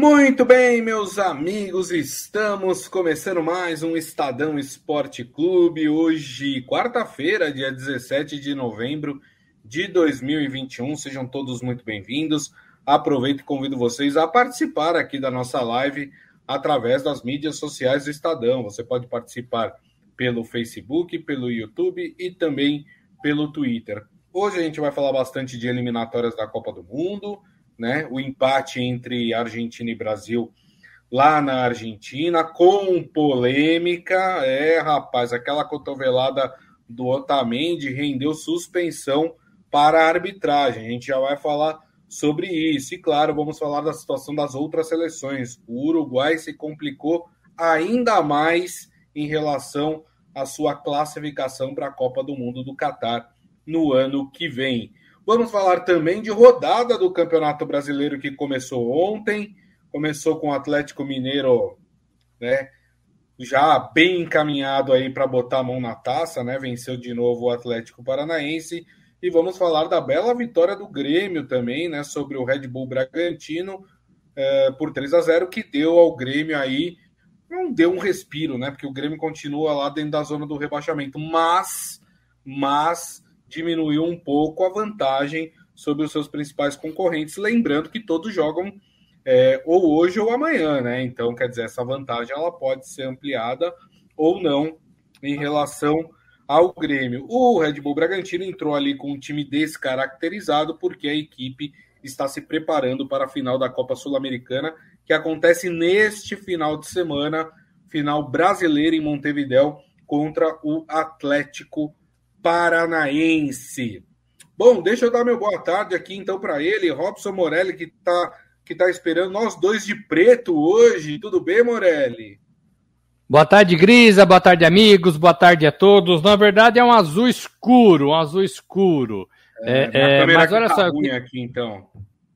Muito bem, meus amigos, estamos começando mais um Estadão Esporte Clube. Hoje, quarta-feira, dia 17 de novembro de 2021. Sejam todos muito bem-vindos. Aproveito e convido vocês a participar aqui da nossa live através das mídias sociais do Estadão. Você pode participar pelo Facebook, pelo YouTube e também pelo Twitter. Hoje a gente vai falar bastante de eliminatórias da Copa do Mundo né? O empate entre Argentina e Brasil lá na Argentina, com polêmica. É, rapaz, aquela cotovelada do Otamendi rendeu suspensão para a arbitragem. A gente já vai falar sobre isso. E claro, vamos falar da situação das outras seleções. O Uruguai se complicou ainda mais em relação à sua classificação para a Copa do Mundo do Catar no ano que vem. Vamos falar também de rodada do Campeonato Brasileiro que começou ontem. Começou com o Atlético Mineiro, né? Já bem encaminhado aí para botar a mão na taça, né? Venceu de novo o Atlético Paranaense. E vamos falar da bela vitória do Grêmio também, né? Sobre o Red Bull Bragantino é, por 3 a 0 que deu ao Grêmio aí. Não deu um respiro, né? Porque o Grêmio continua lá dentro da zona do rebaixamento. Mas, mas diminuiu um pouco a vantagem sobre os seus principais concorrentes, lembrando que todos jogam é, ou hoje ou amanhã, né? Então, quer dizer, essa vantagem ela pode ser ampliada ou não em relação ao Grêmio. O Red Bull Bragantino entrou ali com um time descaracterizado porque a equipe está se preparando para a final da Copa Sul-Americana, que acontece neste final de semana, final brasileira em Montevidéu contra o Atlético Paranaense. Bom, deixa eu dar meu boa tarde aqui então para ele, Robson Morelli, que está que tá esperando nós dois de preto hoje. Tudo bem, Morelli? Boa tarde, Grisa. Boa tarde, amigos. Boa tarde a todos. Na verdade, é um azul escuro, um azul escuro. É, é, é mas olha tá só. Eu, aqui, então.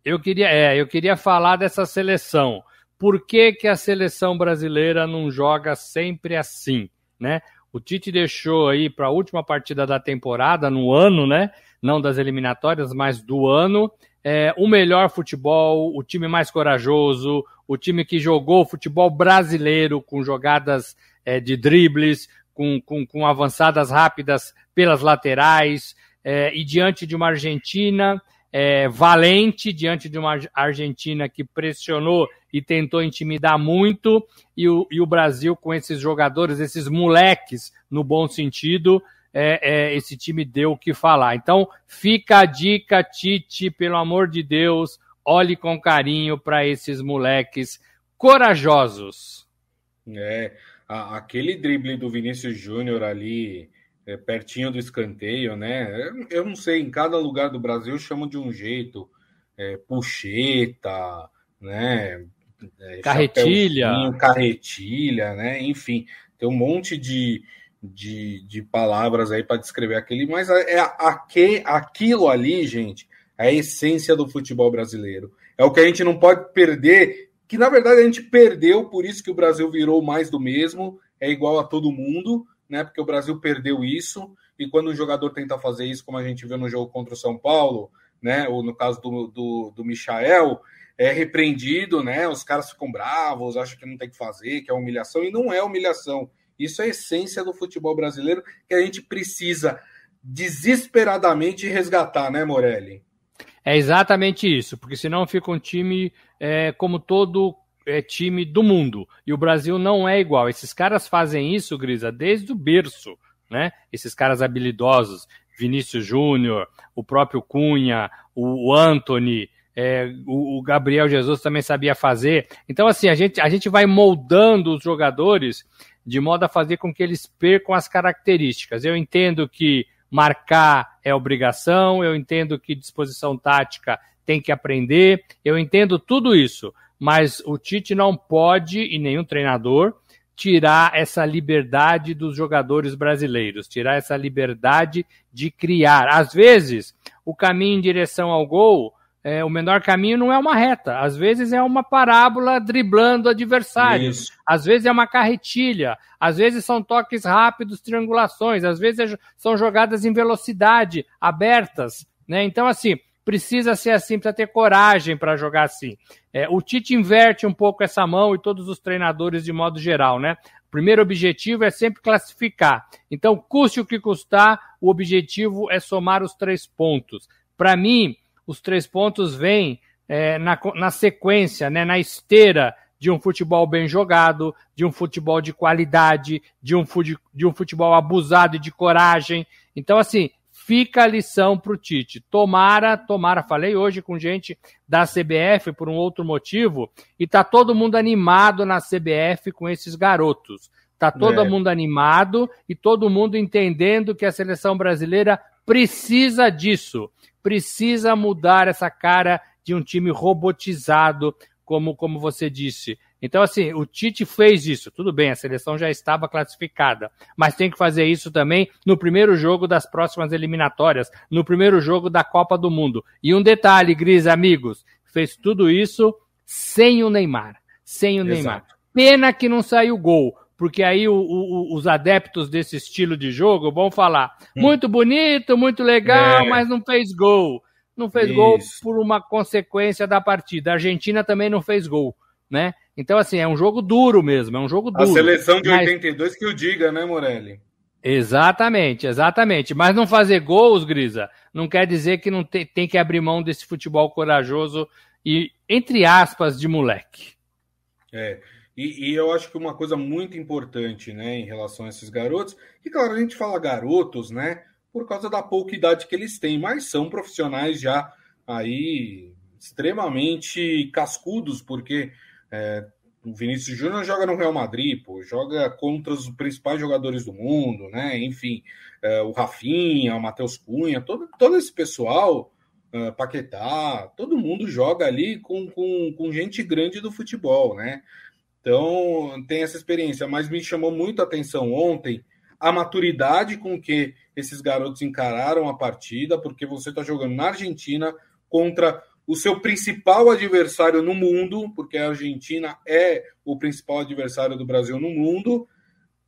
eu queria, é, eu queria falar dessa seleção. Por que, que a seleção brasileira não joga sempre assim, né? O Tite deixou aí para a última partida da temporada, no ano, né? Não das eliminatórias, mas do ano. É, o melhor futebol, o time mais corajoso, o time que jogou futebol brasileiro com jogadas é, de dribles, com, com, com, avançadas rápidas pelas laterais, é, e diante de uma Argentina é, valente, diante de uma Argentina que pressionou e tentou intimidar muito, e o, e o Brasil com esses jogadores, esses moleques, no bom sentido, é, é, esse time deu o que falar. Então, fica a dica, Tite, pelo amor de Deus, olhe com carinho para esses moleques corajosos. É, a, aquele drible do Vinícius Júnior ali, é, pertinho do escanteio, né? Eu não sei, em cada lugar do Brasil chamam de um jeito, é, puxeta, né? É, carretilha. Carretilha, né? Enfim, tem um monte de, de, de palavras aí para descrever aquele, mas é, é aqui, aquilo ali, gente, é a essência do futebol brasileiro. É o que a gente não pode perder, que na verdade a gente perdeu, por isso que o Brasil virou mais do mesmo, é igual a todo mundo, né? Porque o Brasil perdeu isso, e quando um jogador tenta fazer isso, como a gente viu no jogo contra o São Paulo, né? Ou no caso do, do, do Michael, é repreendido, né? Os caras ficam bravos, acham que não tem que fazer, que é humilhação, e não é humilhação. Isso é a essência do futebol brasileiro que a gente precisa desesperadamente resgatar, né, Morelli? É exatamente isso, porque senão fica um time é, como todo é, time do mundo. E o Brasil não é igual. Esses caras fazem isso, Grisa, desde o berço, né? Esses caras habilidosos, Vinícius Júnior, o próprio Cunha, o Anthony, é, o, o, Gabriel Jesus também sabia fazer. Então, assim, a gente, a gente vai moldando os jogadores de modo a fazer com que eles percam as características. Eu entendo que marcar é obrigação, eu entendo que disposição tática tem que aprender, eu entendo tudo isso, mas o Tite não pode, e nenhum treinador, tirar essa liberdade dos jogadores brasileiros, tirar essa liberdade de criar. Às vezes, o caminho em direção ao gol é, o menor caminho não é uma reta, às vezes é uma parábola driblando adversários, Isso. às vezes é uma carretilha, às vezes são toques rápidos, triangulações, às vezes é são jogadas em velocidade, abertas, né? Então, assim, precisa ser assim, precisa ter coragem para jogar assim. É, o Tite inverte um pouco essa mão e todos os treinadores de modo geral, né? O primeiro objetivo é sempre classificar. Então, custe o que custar, o objetivo é somar os três pontos. Para mim, os três pontos vêm é, na, na sequência, né, na esteira de um futebol bem jogado, de um futebol de qualidade, de um, de um futebol abusado e de coragem. Então, assim, fica a lição para o Tite. Tomara, tomara, falei hoje com gente da CBF por um outro motivo, e tá todo mundo animado na CBF com esses garotos. Tá todo é. mundo animado e todo mundo entendendo que a seleção brasileira precisa disso. Precisa mudar essa cara de um time robotizado, como, como você disse. Então, assim, o Tite fez isso. Tudo bem, a seleção já estava classificada, mas tem que fazer isso também no primeiro jogo das próximas eliminatórias, no primeiro jogo da Copa do Mundo. E um detalhe, Gris, amigos, fez tudo isso sem o Neymar. Sem o Exato. Neymar. Pena que não saiu gol, porque aí o, o, os adeptos desse estilo de jogo vão falar: hum. muito bonito, muito legal, é. mas não fez gol não fez Isso. gol por uma consequência da partida. A Argentina também não fez gol, né? Então, assim, é um jogo duro mesmo, é um jogo duro. A seleção de mas... 82 que o diga, né, Morelli? Exatamente, exatamente. Mas não fazer gols, Grisa, não quer dizer que não tem, tem que abrir mão desse futebol corajoso e, entre aspas, de moleque. É, e, e, eu acho que uma coisa muito importante, né, em relação a esses garotos, e claro, a gente fala garotos, né, por causa da pouca idade que eles têm, mas são profissionais já aí extremamente cascudos, porque é, o Vinícius Júnior joga no Real Madrid, pô, joga contra os principais jogadores do mundo, né? Enfim, é, o Rafinha, o Matheus Cunha, todo, todo esse pessoal, é, Paquetá, todo mundo joga ali com, com, com gente grande do futebol, né? Então tem essa experiência, mas me chamou muito a atenção ontem a maturidade com que esses garotos encararam a partida, porque você está jogando na Argentina contra o seu principal adversário no mundo, porque a Argentina é o principal adversário do Brasil no mundo,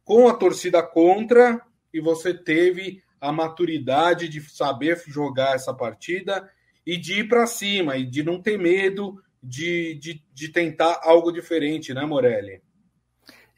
com a torcida contra, e você teve a maturidade de saber jogar essa partida e de ir para cima, e de não ter medo de, de, de tentar algo diferente, né, Morelli?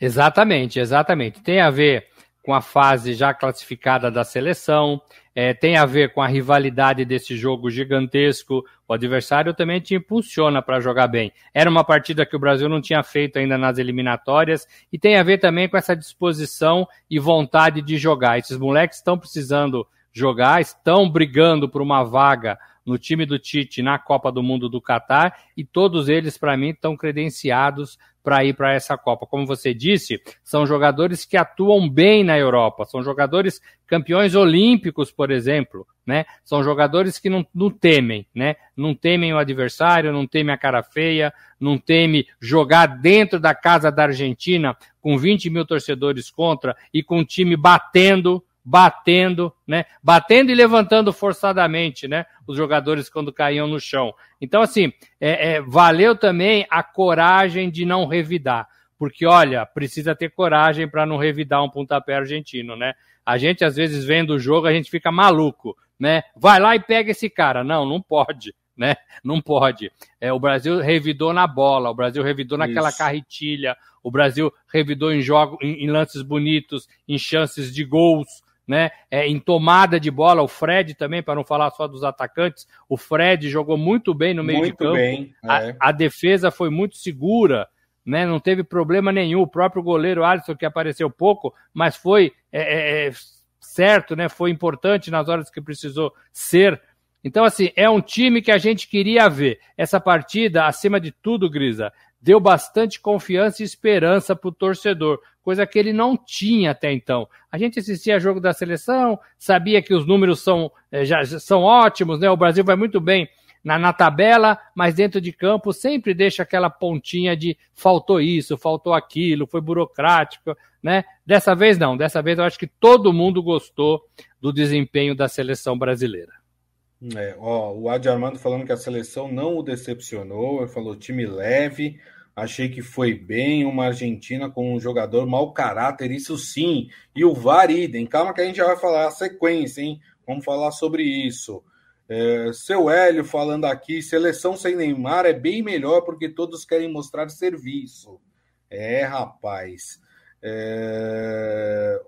Exatamente, exatamente. Tem a ver com a fase já classificada da seleção, é, tem a ver com a rivalidade desse jogo gigantesco. O adversário também te impulsiona para jogar bem. Era uma partida que o Brasil não tinha feito ainda nas eliminatórias e tem a ver também com essa disposição e vontade de jogar. Esses moleques estão precisando jogar, estão brigando por uma vaga no time do Tite na Copa do Mundo do Catar e todos eles, para mim, estão credenciados para ir para essa Copa. Como você disse, são jogadores que atuam bem na Europa, são jogadores campeões olímpicos, por exemplo, né? São jogadores que não, não temem, né? Não temem o adversário, não temem a cara feia, não temem jogar dentro da casa da Argentina com 20 mil torcedores contra e com o time batendo batendo, né? Batendo e levantando forçadamente, né? Os jogadores quando caíam no chão. Então, assim, é, é, valeu também a coragem de não revidar. Porque, olha, precisa ter coragem para não revidar um pontapé argentino, né? A gente, às vezes, vendo o jogo, a gente fica maluco, né? Vai lá e pega esse cara. Não, não pode, né? Não pode. É, o Brasil revidou na bola, o Brasil revidou naquela Isso. carretilha, o Brasil revidou em jogos, em, em lances bonitos, em chances de gols, né? É, em tomada de bola, o Fred também, para não falar só dos atacantes, o Fred jogou muito bem no meio muito de campo. Bem, é. a, a, defesa foi muito segura, né? Não teve problema nenhum. O próprio goleiro Alisson, que apareceu pouco, mas foi é, é, é, certo, né? Foi importante nas horas que precisou ser. Então, assim, é um time que a gente queria ver. Essa partida, acima de tudo, Grisa, deu bastante confiança e esperança para o torcedor, coisa que ele não tinha até então. A gente assistia jogo da seleção, sabia que os números são, eh, já, são ótimos, né? O Brasil vai muito bem na, na tabela, mas dentro de campo sempre deixa aquela pontinha de faltou isso, faltou aquilo, foi burocrático, né? Dessa vez não, dessa vez eu acho que todo mundo gostou do desempenho da seleção brasileira. É, ó, o Adi Armando falando que a seleção não o decepcionou, ele falou time leve, Achei que foi bem uma Argentina com um jogador mau caráter, isso sim. E o VAR idem. Calma que a gente já vai falar a sequência, hein? Vamos falar sobre isso. É, seu Hélio falando aqui, seleção sem Neymar é bem melhor porque todos querem mostrar serviço. É, rapaz. É...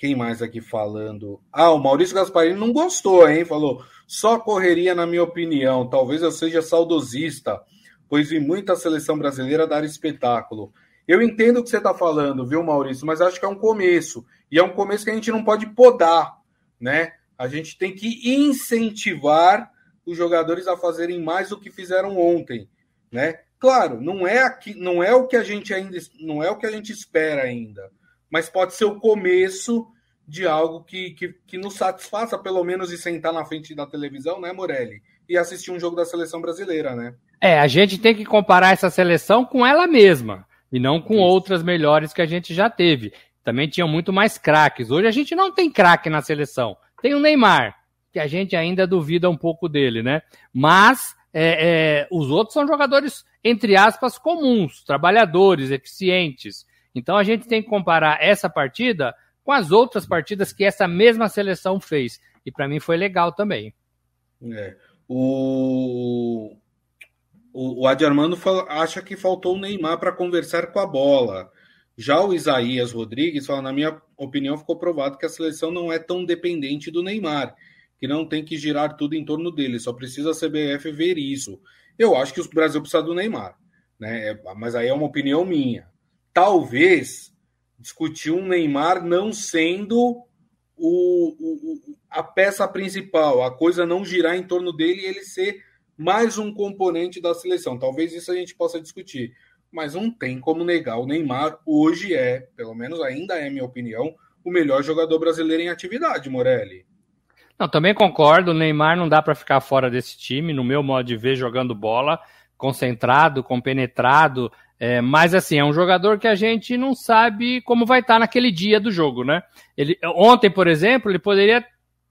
Quem mais aqui falando? Ah, o Maurício Gasparini não gostou, hein? Falou, só correria na minha opinião. Talvez eu seja saudosista, pois vi muita seleção brasileira dar espetáculo. Eu entendo o que você está falando, viu, Maurício? Mas acho que é um começo. E é um começo que a gente não pode podar, né? A gente tem que incentivar os jogadores a fazerem mais do que fizeram ontem, né? Claro, não é aqui, não é o que a gente ainda não é o que a gente espera ainda, mas pode ser o começo de algo que, que, que nos satisfaça, pelo menos, de sentar na frente da televisão, né, Morelli? E assistir um jogo da seleção brasileira, né? É, a gente tem que comparar essa seleção com ela mesma e não com Isso. outras melhores que a gente já teve. Também tinham muito mais craques. Hoje a gente não tem craque na seleção. Tem o Neymar, que a gente ainda duvida um pouco dele, né? Mas é, é, os outros são jogadores, entre aspas, comuns, trabalhadores, eficientes. Então a gente tem que comparar essa partida com as outras partidas que essa mesma seleção fez. E para mim foi legal também. É. O, o, o Adi Armando acha que faltou o Neymar para conversar com a bola. Já o Isaías Rodrigues fala, na minha opinião, ficou provado que a seleção não é tão dependente do Neymar, que não tem que girar tudo em torno dele, só precisa a CBF ver isso. Eu acho que o Brasil precisa do Neymar, né? É, mas aí é uma opinião minha. Talvez discutir um Neymar não sendo o, o, a peça principal, a coisa não girar em torno dele e ele ser mais um componente da seleção. Talvez isso a gente possa discutir mas não tem como negar. O Neymar hoje é, pelo menos ainda é minha opinião, o melhor jogador brasileiro em atividade, Morelli. Não, também concordo. O Neymar não dá para ficar fora desse time, no meu modo de ver, jogando bola, concentrado, compenetrado. É, mas assim, é um jogador que a gente não sabe como vai estar naquele dia do jogo, né? Ele, ontem, por exemplo, ele poderia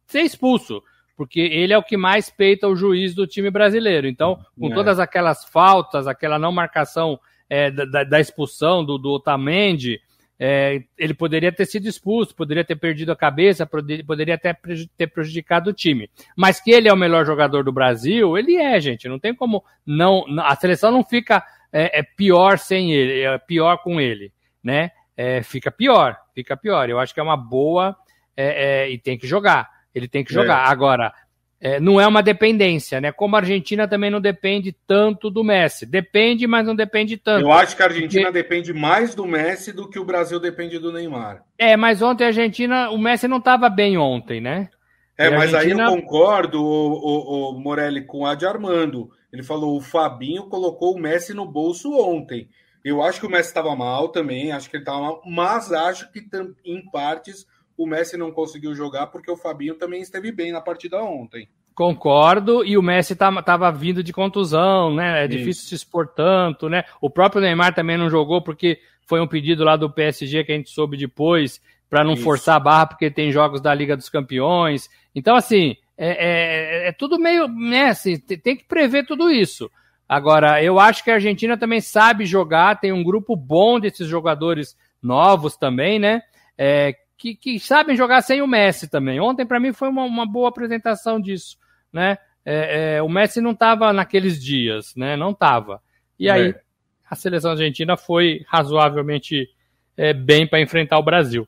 ser expulso, porque ele é o que mais peita o juiz do time brasileiro. Então, com é. todas aquelas faltas, aquela não marcação é, da, da, expulsão do, do Otamendi, é, ele poderia ter sido expulso, poderia ter perdido a cabeça, poderia até ter prejudicado o time. Mas que ele é o melhor jogador do Brasil, ele é, gente. Não tem como não. A seleção não fica é, é pior sem ele, é pior com ele, né? É, fica pior, fica pior. Eu acho que é uma boa é, é, e tem que jogar. Ele tem que jogar. Agora, é, não é uma dependência, né? Como a Argentina também não depende tanto do Messi. Depende, mas não depende tanto. Eu acho que a Argentina Porque... depende mais do Messi do que o Brasil depende do Neymar. É, mas ontem a Argentina, o Messi não estava bem ontem, né? É, mas Argentina... aí eu concordo, o, o, o Morelli, com a de Armando. Ele falou: o Fabinho colocou o Messi no bolso ontem. Eu acho que o Messi estava mal também, acho que ele estava mal, mas acho que em partes o Messi não conseguiu jogar porque o Fabinho também esteve bem na partida ontem. Concordo, e o Messi estava tá, vindo de contusão, né? É Isso. difícil se expor tanto, né? O próprio Neymar também não jogou porque foi um pedido lá do PSG que a gente soube depois, para não Isso. forçar a barra, porque tem jogos da Liga dos Campeões. Então, assim, é, é, é tudo meio. Né, assim, tem que prever tudo isso. Agora, eu acho que a Argentina também sabe jogar, tem um grupo bom desses jogadores novos também, né? É, que, que sabem jogar sem o Messi também. Ontem, para mim, foi uma, uma, boa apresentação disso, né? É, é, o Messi não estava naqueles dias, né? Não estava. E aí, é. a seleção argentina foi razoavelmente é, bem para enfrentar o Brasil.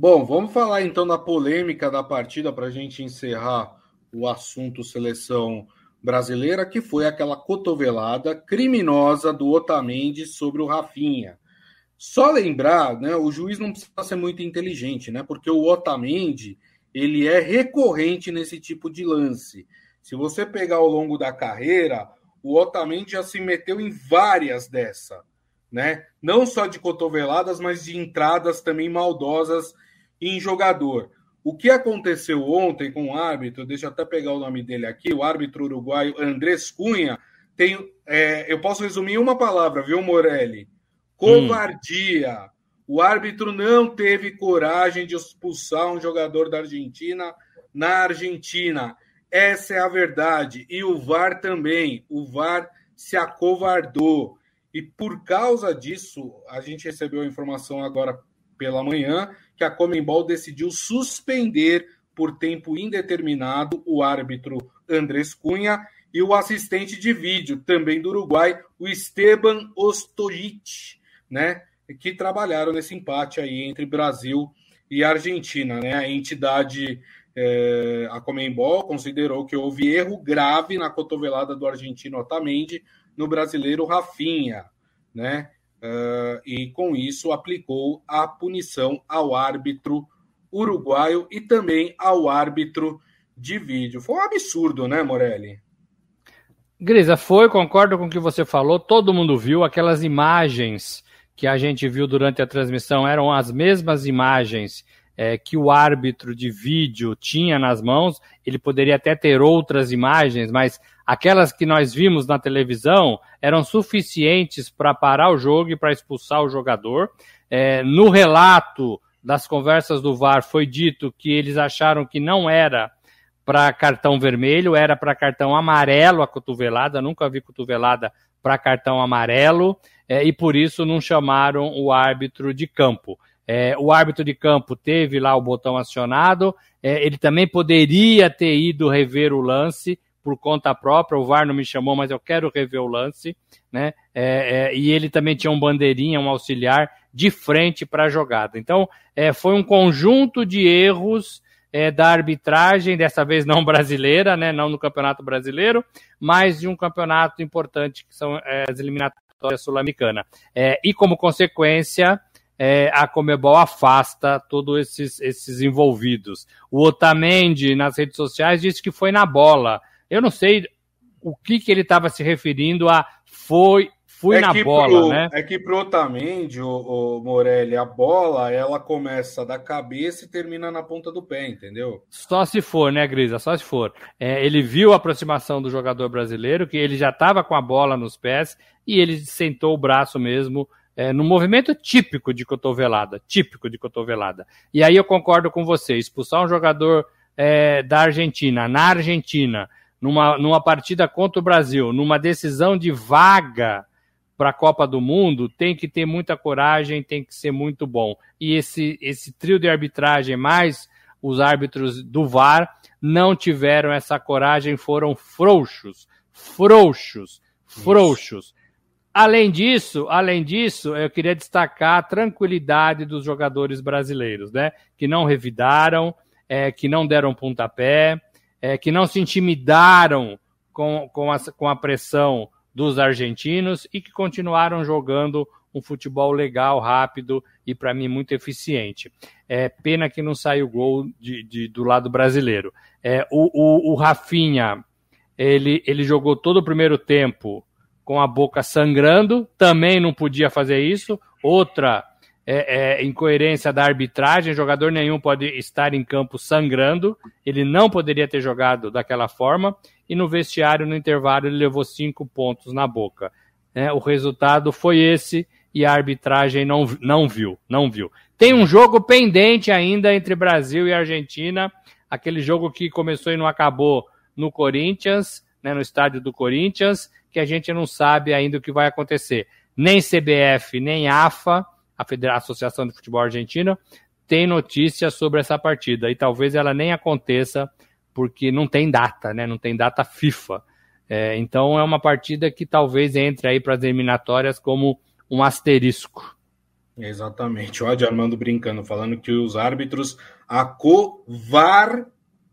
Bom, vamos falar então da polêmica da partida para a gente encerrar o assunto seleção brasileira, que foi aquela cotovelada criminosa do Otamendi sobre o Rafinha. Só lembrar, né, o juiz não precisa ser muito inteligente, né, porque o Otamendi ele é recorrente nesse tipo de lance. Se você pegar ao longo da carreira, o Otamendi já se meteu em várias dessa, né? Não só de cotoveladas, mas de entradas também maldosas em jogador. O que aconteceu ontem com o árbitro, deixa eu até pegar o nome dele aqui, o árbitro uruguaio Andrés Cunha, tem, é, eu posso resumir em uma palavra, viu, Morelli? Covardia. Hum. O árbitro não teve coragem de expulsar um jogador da Argentina na Argentina. Essa é a verdade. E o VAR também. O VAR se acovardou. E por causa disso, a gente recebeu a informação agora pela manhã que a Comembol decidiu suspender por tempo indeterminado o árbitro Andrés Cunha e o assistente de vídeo, também do Uruguai, o Esteban Ostojic, né? Que trabalharam nesse empate aí entre Brasil e Argentina, né? A entidade, é, a Comembol, considerou que houve erro grave na cotovelada do argentino Otamendi no brasileiro Rafinha, né? Uh, e com isso aplicou a punição ao árbitro uruguaio e também ao árbitro de vídeo. Foi um absurdo, né, Morelli? Grisa, foi, concordo com o que você falou, todo mundo viu aquelas imagens que a gente viu durante a transmissão, eram as mesmas imagens é, que o árbitro de vídeo tinha nas mãos, ele poderia até ter outras imagens, mas aquelas que nós vimos na televisão eram suficientes para parar o jogo e para expulsar o jogador. É, no relato das conversas do VAR foi dito que eles acharam que não era para cartão vermelho, era para cartão amarelo a cotovelada, nunca vi cotovelada para cartão amarelo, é, e por isso não chamaram o árbitro de campo. É, o árbitro de campo teve lá o botão acionado, é, ele também poderia ter ido rever o lance por conta própria, o VAR não me chamou, mas eu quero rever o lance, né? É, é, e ele também tinha um bandeirinha, um auxiliar de frente para a jogada. Então, é, foi um conjunto de erros é, da arbitragem, dessa vez não brasileira, né, não no Campeonato Brasileiro, mas de um campeonato importante que são é, as eliminatórias sul-americanas. É, e como consequência, é, a Comebol afasta todos esses, esses envolvidos. O Otamendi, nas redes sociais, disse que foi na bola. Eu não sei o que, que ele estava se referindo a foi fui é na bola, pro, né? É que pro Otamendi, o, o Morelli, a bola, ela começa da cabeça e termina na ponta do pé, entendeu? Só se for, né, Grisa? Só se for. É, ele viu a aproximação do jogador brasileiro, que ele já estava com a bola nos pés e ele sentou o braço mesmo é, no movimento típico de cotovelada, típico de cotovelada. E aí eu concordo com você, expulsar um jogador é, da Argentina, na Argentina, numa, numa partida contra o Brasil, numa decisão de vaga para a Copa do Mundo tem que ter muita coragem, tem que ser muito bom. E esse, esse trio de arbitragem, mais os árbitros do VAR, não tiveram essa coragem, foram frouxos, frouxos, frouxos. Isso. Além disso, além disso, eu queria destacar a tranquilidade dos jogadores brasileiros, né? Que não revidaram, é, que não deram pontapé, é, que não se intimidaram com, com, a, com a pressão dos argentinos e que continuaram jogando um futebol legal, rápido e, para mim, muito eficiente. É pena que não saiu gol de, de, do lado brasileiro. É, o, o, o Rafinha, ele, ele jogou todo o primeiro tempo com a boca sangrando, também não podia fazer isso. Outra é, é, incoerência da arbitragem, jogador nenhum pode estar em campo sangrando, ele não poderia ter jogado daquela forma e no vestiário, no intervalo, ele levou cinco pontos na boca. É, o resultado foi esse e a arbitragem não, não viu, não viu. Tem um jogo pendente ainda entre Brasil e Argentina, aquele jogo que começou e não acabou no Corinthians, né, no estádio do Corinthians, que a gente não sabe ainda o que vai acontecer. Nem CBF, nem AFA, a Federação Associação de Futebol Argentina, tem notícia sobre essa partida e talvez ela nem aconteça porque não tem data, né? Não tem data FIFA. É, então é uma partida que talvez entre aí para as eliminatórias como um asterisco. Exatamente. O Adi Armando brincando, falando que os árbitros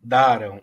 acovardaram.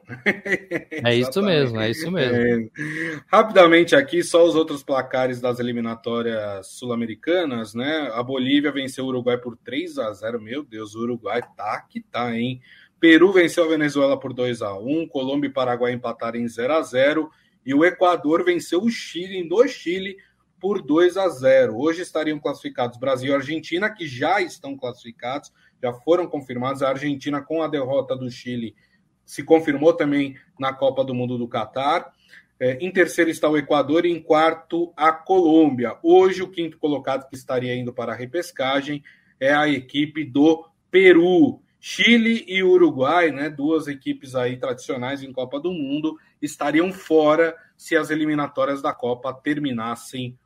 É isso mesmo, é isso mesmo. É. Rapidamente aqui, só os outros placares das eliminatórias sul-americanas, né? A Bolívia venceu o Uruguai por 3 a 0 Meu Deus, o Uruguai tá que tá, hein? Peru venceu a Venezuela por 2 a 1 Colômbia e Paraguai empataram em 0 a 0 e o Equador venceu o Chile no Chile por 2 a 0. Hoje estariam classificados Brasil e Argentina, que já estão classificados, já foram confirmados. A Argentina, com a derrota do Chile, se confirmou também na Copa do Mundo do Catar. É, em terceiro está o Equador e em quarto a Colômbia. Hoje, o quinto colocado que estaria indo para a repescagem é a equipe do Peru. Chile e Uruguai, né, duas equipes aí tradicionais em Copa do Mundo, estariam fora se as eliminatórias da Copa terminassem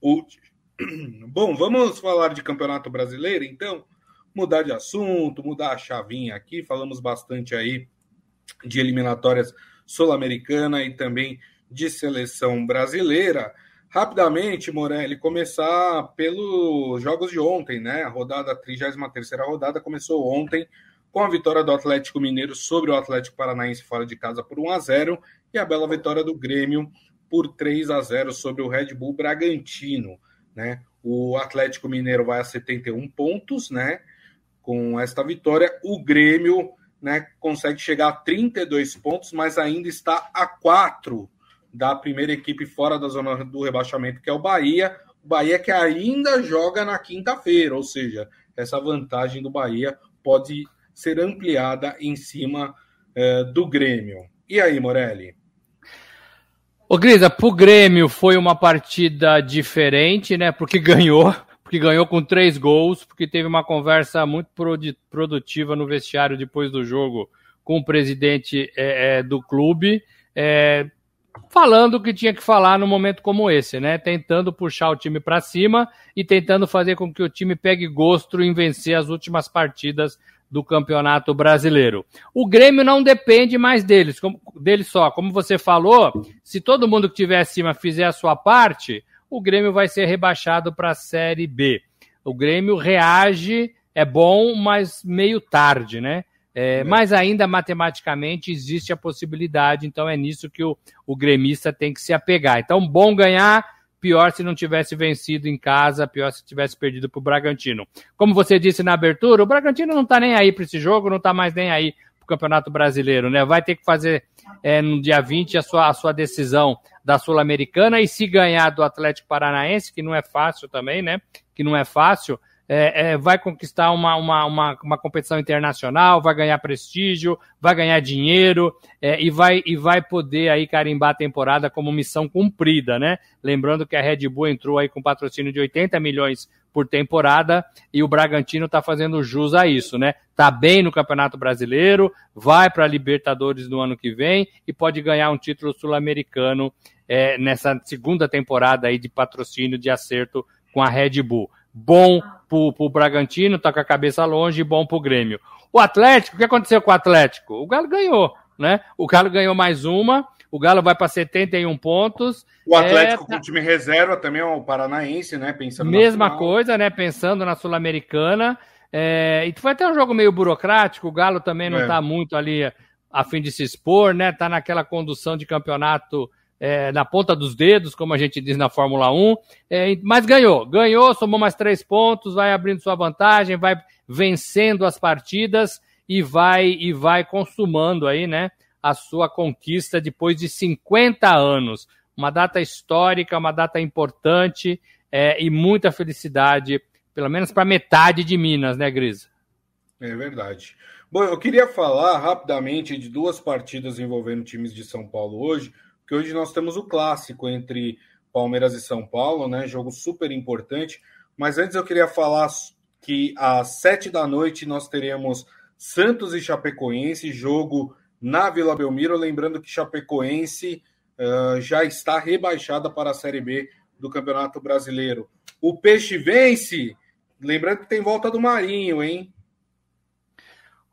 hoje. Bom, vamos falar de Campeonato Brasileiro, então? Mudar de assunto, mudar a chavinha aqui, falamos bastante aí de eliminatórias sul-americana e também de seleção brasileira. Rapidamente, Morelli, começar pelos jogos de ontem, né? A rodada, a 33 rodada começou ontem com a vitória do Atlético Mineiro sobre o Atlético Paranaense fora de casa por 1 a 0 e a bela vitória do Grêmio por 3 a 0 sobre o Red Bull Bragantino, né? O Atlético Mineiro vai a 71 pontos, né? Com esta vitória, o Grêmio, né, consegue chegar a 32 pontos, mas ainda está a 4 da primeira equipe fora da zona do rebaixamento, que é o Bahia. O Bahia que ainda joga na quinta-feira, ou seja, essa vantagem do Bahia pode ser ampliada em cima eh, do Grêmio. E aí, Morelli? Ô, Grisa, pro Grêmio foi uma partida diferente, né? Porque ganhou, porque ganhou com três gols, porque teve uma conversa muito produtiva no vestiário depois do jogo com o presidente é, é, do clube. É, falando o que tinha que falar num momento como esse, né? Tentando puxar o time para cima e tentando fazer com que o time pegue gosto em vencer as últimas partidas do Campeonato Brasileiro. O Grêmio não depende mais deles, como, deles só. Como você falou, se todo mundo que estiver acima fizer a sua parte, o Grêmio vai ser rebaixado para a Série B. O Grêmio reage, é bom, mas meio tarde, né? É, é. Mas ainda matematicamente existe a possibilidade, então é nisso que o, o gremista tem que se apegar. Então, bom ganhar, pior se não tivesse vencido em casa, pior se tivesse perdido para o Bragantino. Como você disse na abertura, o Bragantino não está nem aí para esse jogo, não está mais nem aí para o Campeonato Brasileiro, né? Vai ter que fazer é, no dia 20 a sua, a sua decisão da Sul-Americana e se ganhar do Atlético Paranaense, que não é fácil também, né? Que não é fácil é, é, vai conquistar uma, uma, uma, uma, competição internacional, vai ganhar prestígio, vai ganhar dinheiro é, e, vai, e vai poder aí carimbar a temporada como missão cumprida, né? Lembrando que a Red Bull entrou aí com patrocínio de 80 milhões por temporada e o Bragantino está fazendo jus a isso, né? Tá bem no Campeonato Brasileiro, vai para a Libertadores no ano que vem e pode ganhar um título sul-americano é, nessa segunda temporada aí de patrocínio de acerto com a Red Bull bom pro, pro Bragantino, tá com a cabeça longe, bom pro Grêmio. O Atlético, o que aconteceu com o Atlético? O Galo ganhou, né? O Galo ganhou mais uma, o Galo vai para 71 pontos. O Atlético é, com o time reserva também é o Paranaense, né? Pensando Mesma coisa, né? Pensando na Sul-Americana. É, e foi até um jogo meio burocrático, o Galo também não é. tá muito ali a fim de se expor, né? Tá naquela condução de campeonato é, na ponta dos dedos, como a gente diz na Fórmula 1, é, mas ganhou, ganhou, somou mais três pontos, vai abrindo sua vantagem, vai vencendo as partidas e vai e vai consumando aí, né, a sua conquista depois de 50 anos. Uma data histórica, uma data importante é, e muita felicidade, pelo menos para metade de Minas, né, Grisa? É verdade. Bom, eu queria falar rapidamente de duas partidas envolvendo times de São Paulo hoje que hoje nós temos o clássico entre Palmeiras e São Paulo, né? Jogo super importante. Mas antes eu queria falar que às sete da noite nós teremos Santos e Chapecoense, jogo na Vila Belmiro. Lembrando que Chapecoense uh, já está rebaixada para a Série B do Campeonato Brasileiro. O Peixe vence. Lembrando que tem volta do Marinho, hein?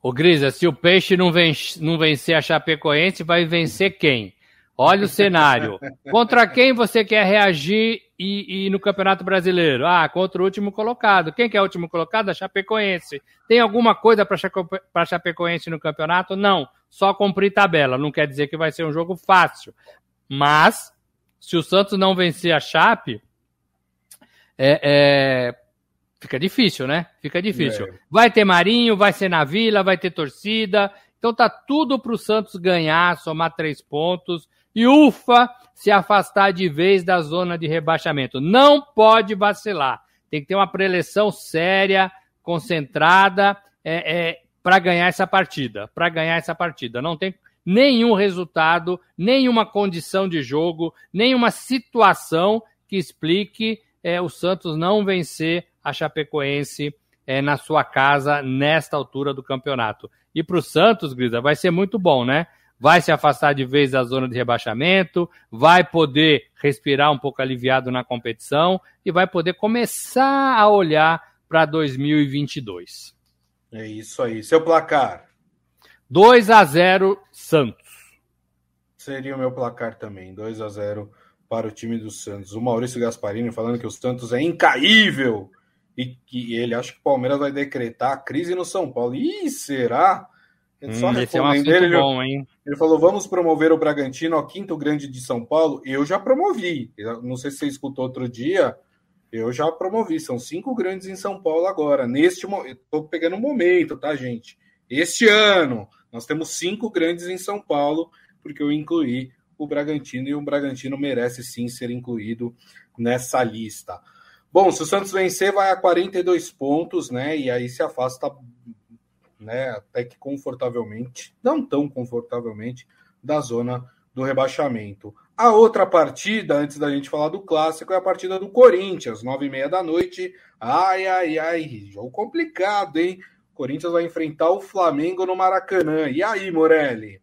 O Grisa, se o Peixe não, vence, não vencer a Chapecoense, vai vencer quem? Olha o cenário. Contra quem você quer reagir e, e, no Campeonato Brasileiro? Ah, contra o último colocado. Quem que é o último colocado? A Chapecoense. Tem alguma coisa para a Chapecoense no campeonato? Não. Só cumprir tabela. Não quer dizer que vai ser um jogo fácil. Mas, se o Santos não vencer a Chape, é, é, fica difícil, né? Fica difícil. É. Vai ter Marinho, vai ser na Vila, vai ter torcida. Então tá tudo para o Santos ganhar, somar três pontos e ufa, se afastar de vez da zona de rebaixamento. Não pode vacilar. Tem que ter uma preleção séria, concentrada, é, é, para ganhar essa partida. Para ganhar essa partida. Não tem nenhum resultado, nenhuma condição de jogo, nenhuma situação que explique é, o Santos não vencer a Chapecoense é, na sua casa nesta altura do campeonato. E para o Santos, Grisa, vai ser muito bom, né? vai se afastar de vez da zona de rebaixamento, vai poder respirar um pouco aliviado na competição e vai poder começar a olhar para 2022. É isso aí. Seu placar. 2 a 0 Santos. Seria o meu placar também, 2 a 0 para o time do Santos. O Maurício Gasparini falando que o Santos é incaível e que ele acha que o Palmeiras vai decretar a crise no São Paulo. Ih, será? Ele hum, esse é um assunto ele, bom, hein? Ele falou: vamos promover o Bragantino ao quinto grande de São Paulo. Eu já promovi. não sei se você escutou outro dia. Eu já promovi. São cinco grandes em São Paulo agora. Neste momento. Estou pegando um momento, tá, gente? Este ano, nós temos cinco grandes em São Paulo, porque eu incluí o Bragantino e o Bragantino merece sim ser incluído nessa lista. Bom, se o Santos vencer, vai a 42 pontos, né? E aí se afasta né, até que confortavelmente, não tão confortavelmente, da zona do rebaixamento. A outra partida, antes da gente falar do clássico, é a partida do Corinthians, nove e meia da noite. Ai, ai, ai, jogo complicado, hein? O Corinthians vai enfrentar o Flamengo no Maracanã. E aí, Morelli?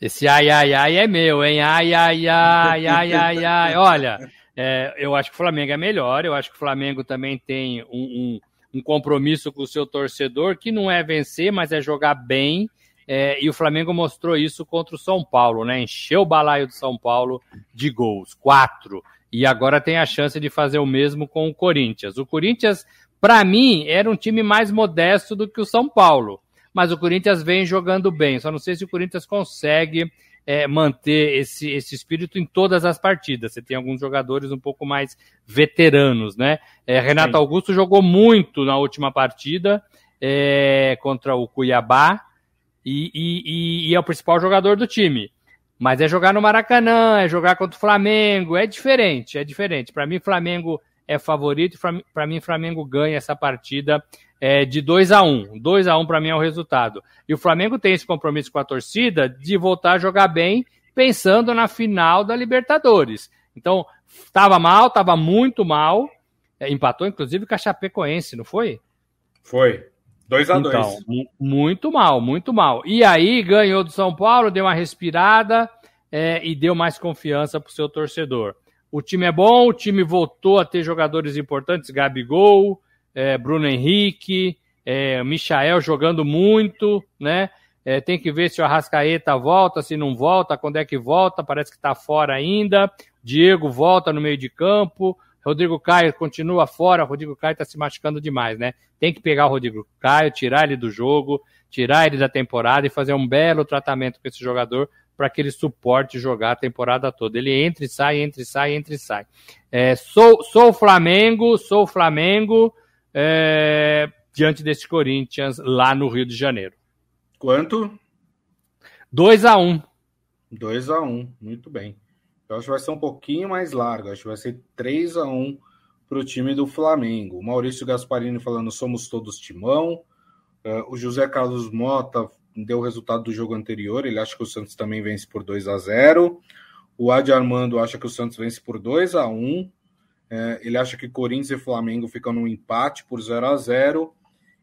Esse ai, ai, ai é meu, hein? Ai, ai, ai, ai, ai, ai. Olha, é, eu acho que o Flamengo é melhor. Eu acho que o Flamengo também tem um, um um compromisso com o seu torcedor, que não é vencer, mas é jogar bem. É, e o Flamengo mostrou isso contra o São Paulo, né? Encheu o balaio do São Paulo de gols, quatro. E agora tem a chance de fazer o mesmo com o Corinthians. O Corinthians, para mim, era um time mais modesto do que o São Paulo. Mas o Corinthians vem jogando bem. Só não sei se o Corinthians consegue é, manter esse, esse espírito em todas as partidas. Você tem alguns jogadores um pouco mais veteranos, né? É, Renato Sim. Augusto jogou muito na última partida é, contra o Cuiabá e, e, e, é o principal jogador do time. Mas é jogar no Maracanã, é jogar contra o Flamengo, é diferente, é diferente. Para mim, Flamengo é favorito, para mim, Flamengo ganha essa partida é, de 2 a 1 um. 2 a 1 um para mim é o resultado. E o Flamengo tem esse compromisso com a torcida de voltar a jogar bem, pensando na final da Libertadores. Então, estava mal, estava muito mal. É, empatou, inclusive, com a Chapecoense, não foi? Foi. 2 a 2 Então, muito mal, muito mal. E aí, ganhou do São Paulo, deu uma respirada é, e deu mais confiança para o seu torcedor. O time é bom, o time voltou a ter jogadores importantes, Gabigol, é, Bruno Henrique, é, Michael jogando muito, né? É, tem que ver se o Arrascaeta volta, se não volta, quando é que volta, parece que está fora ainda. Diego volta no meio de campo. Rodrigo Caio continua fora, Rodrigo Caio está se machucando demais, né? Tem que pegar o Rodrigo Caio, tirar ele do jogo, tirar ele da temporada e fazer um belo tratamento com esse jogador para que ele suporte jogar a temporada toda. Ele entra e sai, entra e sai, entra e sai. É, sou, sou Flamengo, sou Flamengo, é, diante desse Corinthians lá no Rio de Janeiro. Quanto? 2 a 1 um. 2 a 1 um, muito bem. Eu acho que vai ser um pouquinho mais largo, acho que vai ser 3 a 1 para o time do Flamengo. O Maurício Gasparini falando somos todos timão. Uh, o José Carlos Mota deu o resultado do jogo anterior, ele acha que o Santos também vence por 2 a 0 O Adi Armando acha que o Santos vence por 2 a 1 é, ele acha que Corinthians e Flamengo ficam num empate por 0 a 0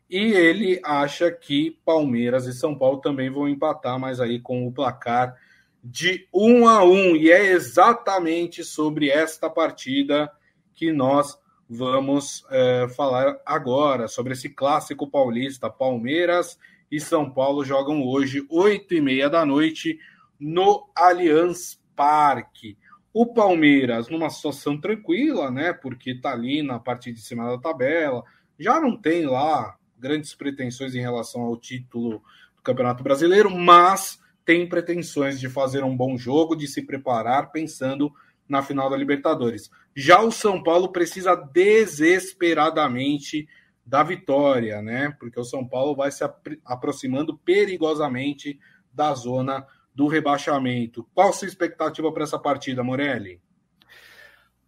e ele acha que Palmeiras e São Paulo também vão empatar, mas aí com o placar de 1 a 1 e é exatamente sobre esta partida que nós vamos é, falar agora sobre esse clássico paulista. Palmeiras e São Paulo jogam hoje, 8 e meia da noite, no Allianz Parque. O Palmeiras, numa situação tranquila, né? Porque está ali na parte de cima da tabela, já não tem lá grandes pretensões em relação ao título do Campeonato Brasileiro, mas tem pretensões de fazer um bom jogo, de se preparar pensando na final da Libertadores. Já o São Paulo precisa desesperadamente da vitória, né? Porque o São Paulo vai se aproximando perigosamente da zona do rebaixamento. Qual a sua expectativa para essa partida, Morelli?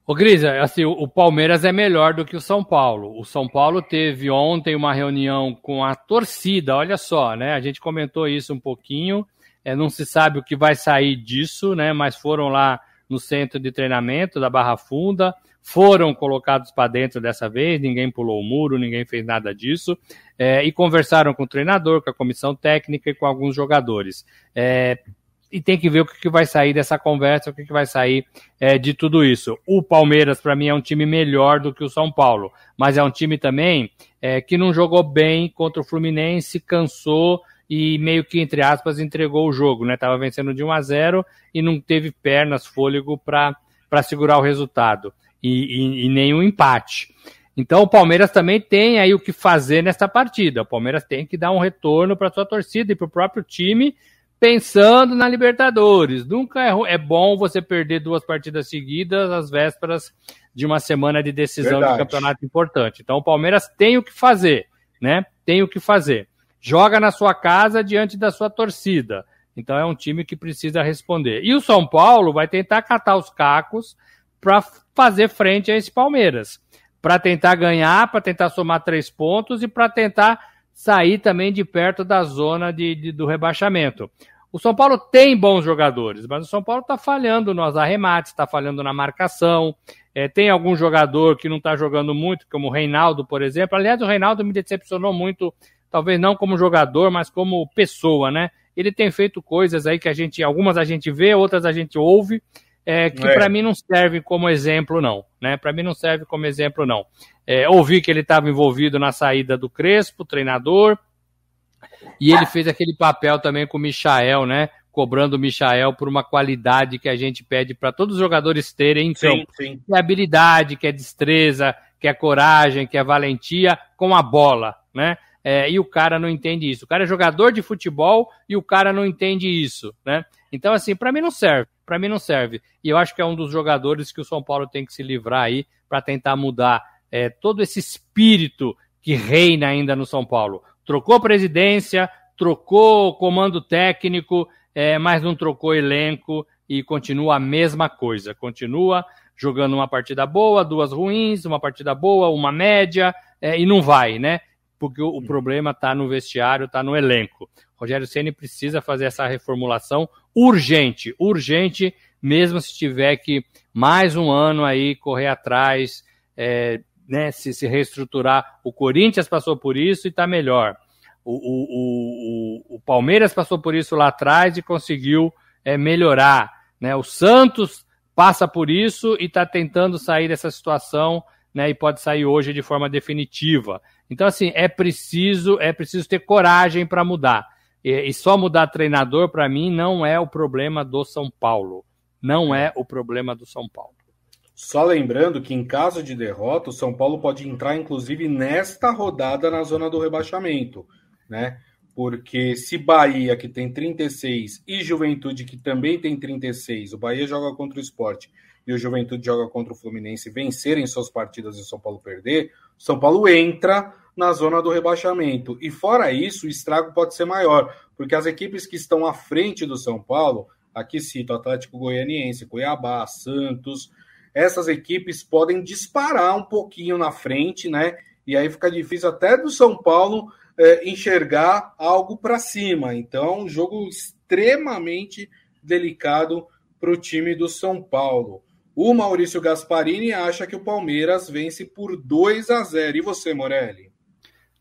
Ô, Grisa, assim, o Palmeiras é melhor do que o São Paulo. O São Paulo teve ontem uma reunião com a torcida, olha só, né? A gente comentou isso um pouquinho. É, não se sabe o que vai sair disso, né? Mas foram lá no centro de treinamento da Barra Funda, foram colocados para dentro dessa vez, ninguém pulou o muro, ninguém fez nada disso, é, e conversaram com o treinador, com a comissão técnica e com alguns jogadores. É, e tem que ver o que, que, vai sair dessa conversa, o que, que vai sair é, de tudo isso. O Palmeiras, para mim, é um time melhor do que o São Paulo, mas é um time também é, que não jogou bem contra o Fluminense, cansou e meio que, entre aspas, entregou o jogo, né? Tava vencendo de 1 a 0 e não teve pernas, fôlego para segurar o resultado. E, e, e nenhum empate. Então o Palmeiras também tem aí o que fazer nessa partida. O Palmeiras tem que dar um retorno para sua torcida e para o próprio time, pensando na Libertadores. Nunca é, é, bom você perder duas partidas seguidas às vésperas de uma semana de decisão Verdade. de campeonato importante. Então o Palmeiras tem o que fazer, né? Tem o que fazer. Joga na sua casa diante da sua torcida. Então é um time que precisa responder. E o São Paulo vai tentar catar os cacos para fazer frente a esse Palmeiras para tentar ganhar, para tentar somar três pontos e para tentar sair também de perto da zona de, de, do rebaixamento. O São Paulo tem bons jogadores, mas o São Paulo está falhando nos arremates, está falhando na marcação. É, tem algum jogador que não está jogando muito, como o Reinaldo, por exemplo. Aliás, o Reinaldo me decepcionou muito, talvez não como jogador, mas como pessoa, né? Ele tem feito coisas aí que a gente, algumas a gente vê, outras a gente ouve, é, que é. para mim não serve como exemplo, não. Né? Para mim não serve como exemplo, não. É, ouvi que ele estava envolvido na saída do Crespo, treinador, e ele fez aquele papel também com o Michael, né? Cobrando o Michael por uma qualidade que a gente pede para todos os jogadores terem então, sim, sim. Que é habilidade, que é destreza, que é coragem, que é valentia com a bola, né? É, e o cara não entende isso. O cara é jogador de futebol e o cara não entende isso, né? Então, assim, para mim não serve. Para mim não serve. E eu acho que é um dos jogadores que o São Paulo tem que se livrar aí para tentar mudar é, todo esse espírito que reina ainda no São Paulo. Trocou presidência, trocou comando técnico, é, mas não trocou elenco e continua a mesma coisa. Continua jogando uma partida boa, duas ruins, uma partida boa, uma média, é, e não vai, né? Porque o, hum. problema está no vestiário, está no elenco. Rogério Ceni precisa fazer essa reformulação urgente, urgente, mesmo se tiver que mais um ano aí correr atrás, é, né, se, se reestruturar. O Corinthians passou por isso e está melhor. O, o, o, o, Palmeiras passou por isso lá atrás e conseguiu é, melhorar. Né? O Santos passa por isso e está tentando sair dessa situação né, e pode sair hoje de forma definitiva. Então, assim, é preciso, é preciso ter coragem para mudar. E, e, só mudar treinador, para mim, não é o problema do São Paulo. Não é o problema do São Paulo. Só lembrando que, em caso de derrota, o São Paulo pode entrar, inclusive, nesta rodada na zona do rebaixamento, né? Porque se Bahia, que tem 36, e Juventude, que também tem 36, o Bahia joga contra o esporte e o Juventude joga contra o Fluminense vencerem suas partidas e o São Paulo perder, São Paulo entra na zona do rebaixamento. E fora isso, o estrago pode ser maior, porque as equipes que estão à frente do São Paulo, aqui cito Atlético Goianiense, Cuiabá, Santos, essas equipes podem disparar um pouquinho na frente, né? E aí fica difícil até do São Paulo é, enxergar algo para cima. Então, um jogo extremamente delicado para o time do São Paulo. O Maurício Gasparini acha que o Palmeiras vence por 2 a 0. E você, Morelli?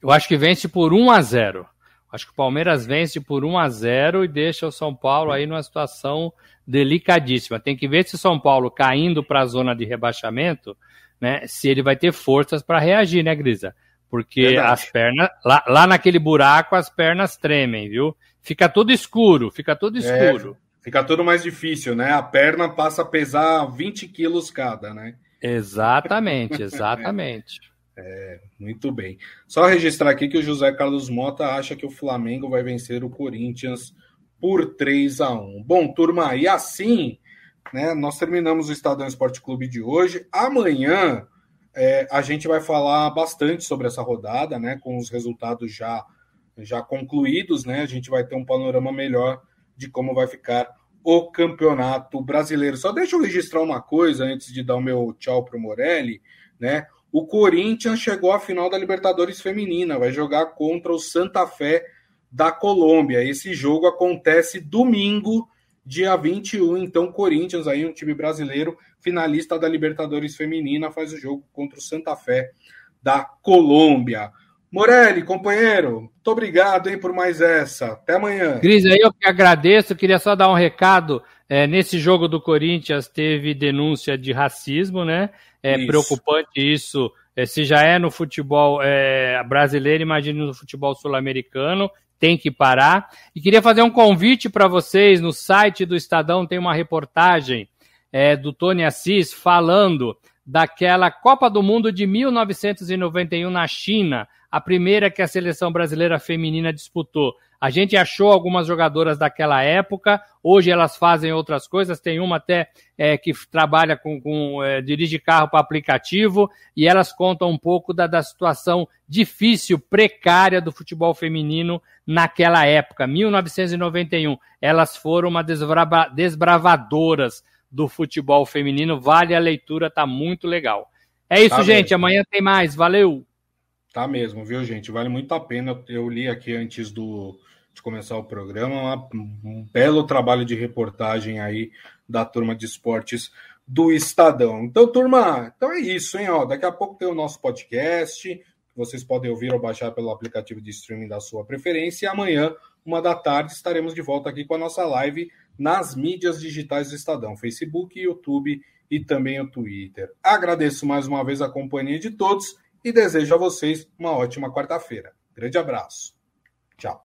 Eu acho que vence por 1 a 0. Acho que o Palmeiras vence por 1 a 0 e deixa o São Paulo aí numa situação delicadíssima. Tem que ver se o São Paulo caindo para a zona de rebaixamento, né, se ele vai ter forças para reagir, né, Grisa? Porque Verdade. as pernas, lá, lá, naquele buraco, as pernas tremem, viu? Fica tudo escuro, fica tudo é, escuro. É, Fica tudo mais difícil, né? A perna passa a pesar 20 quilos cada, né? Exatamente, exatamente. é, muito bem. Só registrar aqui que o José Carlos Mota acha que o Flamengo vai vencer o Corinthians por 3 a 1 Bom, turma, e assim, né, nós terminamos o Estadão Esporte Clube de hoje. Amanhã é, a gente vai falar bastante sobre essa rodada, né? Com os resultados já, já concluídos, né? A gente vai ter um panorama melhor de como vai ficar o campeonato brasileiro. Só deixa eu registrar uma coisa antes de dar o meu tchau para o Morelli, né? O Corinthians chegou à final da Libertadores Feminina, vai jogar contra o Santa Fé da Colômbia. Esse jogo acontece domingo, dia 21. Então, Corinthians, aí um time brasileiro, finalista da Libertadores Feminina, faz o jogo contra o Santa Fé da Colômbia. Morelli, companheiro, muito obrigado hein, por mais essa. Até amanhã. Cris, aí eu que agradeço. Queria só dar um recado. É, nesse jogo do Corinthians teve denúncia de racismo, né? É isso. preocupante isso. É, se já é no futebol é, brasileiro, imagine no futebol sul-americano. tem que parar. E queria fazer um convite para vocês. No site do Estadão tem uma reportagem é, do Tony Assis falando daquela Copa do Mundo de 1991 na China, a primeira que a seleção brasileira feminina disputou. A gente achou algumas jogadoras daquela época, hoje elas fazem outras coisas, tem uma até é, que trabalha com, com é, dirige carro para aplicativo, e elas contam um pouco da, da situação difícil, precária do futebol feminino naquela época, 1991. Elas foram uma desbrava, desbravadoras do futebol feminino, vale a leitura, tá muito legal. É isso, tá gente, mesmo. amanhã tem mais, valeu! Tá mesmo, viu, gente? Vale muito a pena. Eu li aqui antes do, de começar o programa, um belo trabalho de reportagem aí da turma de esportes do Estadão. Então, turma, então é isso, hein? Ó, daqui a pouco tem o nosso podcast, vocês podem ouvir ou baixar pelo aplicativo de streaming da sua preferência. E amanhã, uma da tarde, estaremos de volta aqui com a nossa live nas mídias digitais do Estadão, Facebook, YouTube e também o Twitter. Agradeço mais uma vez a companhia de todos e desejo a vocês uma ótima quarta-feira. Grande abraço. Tchau.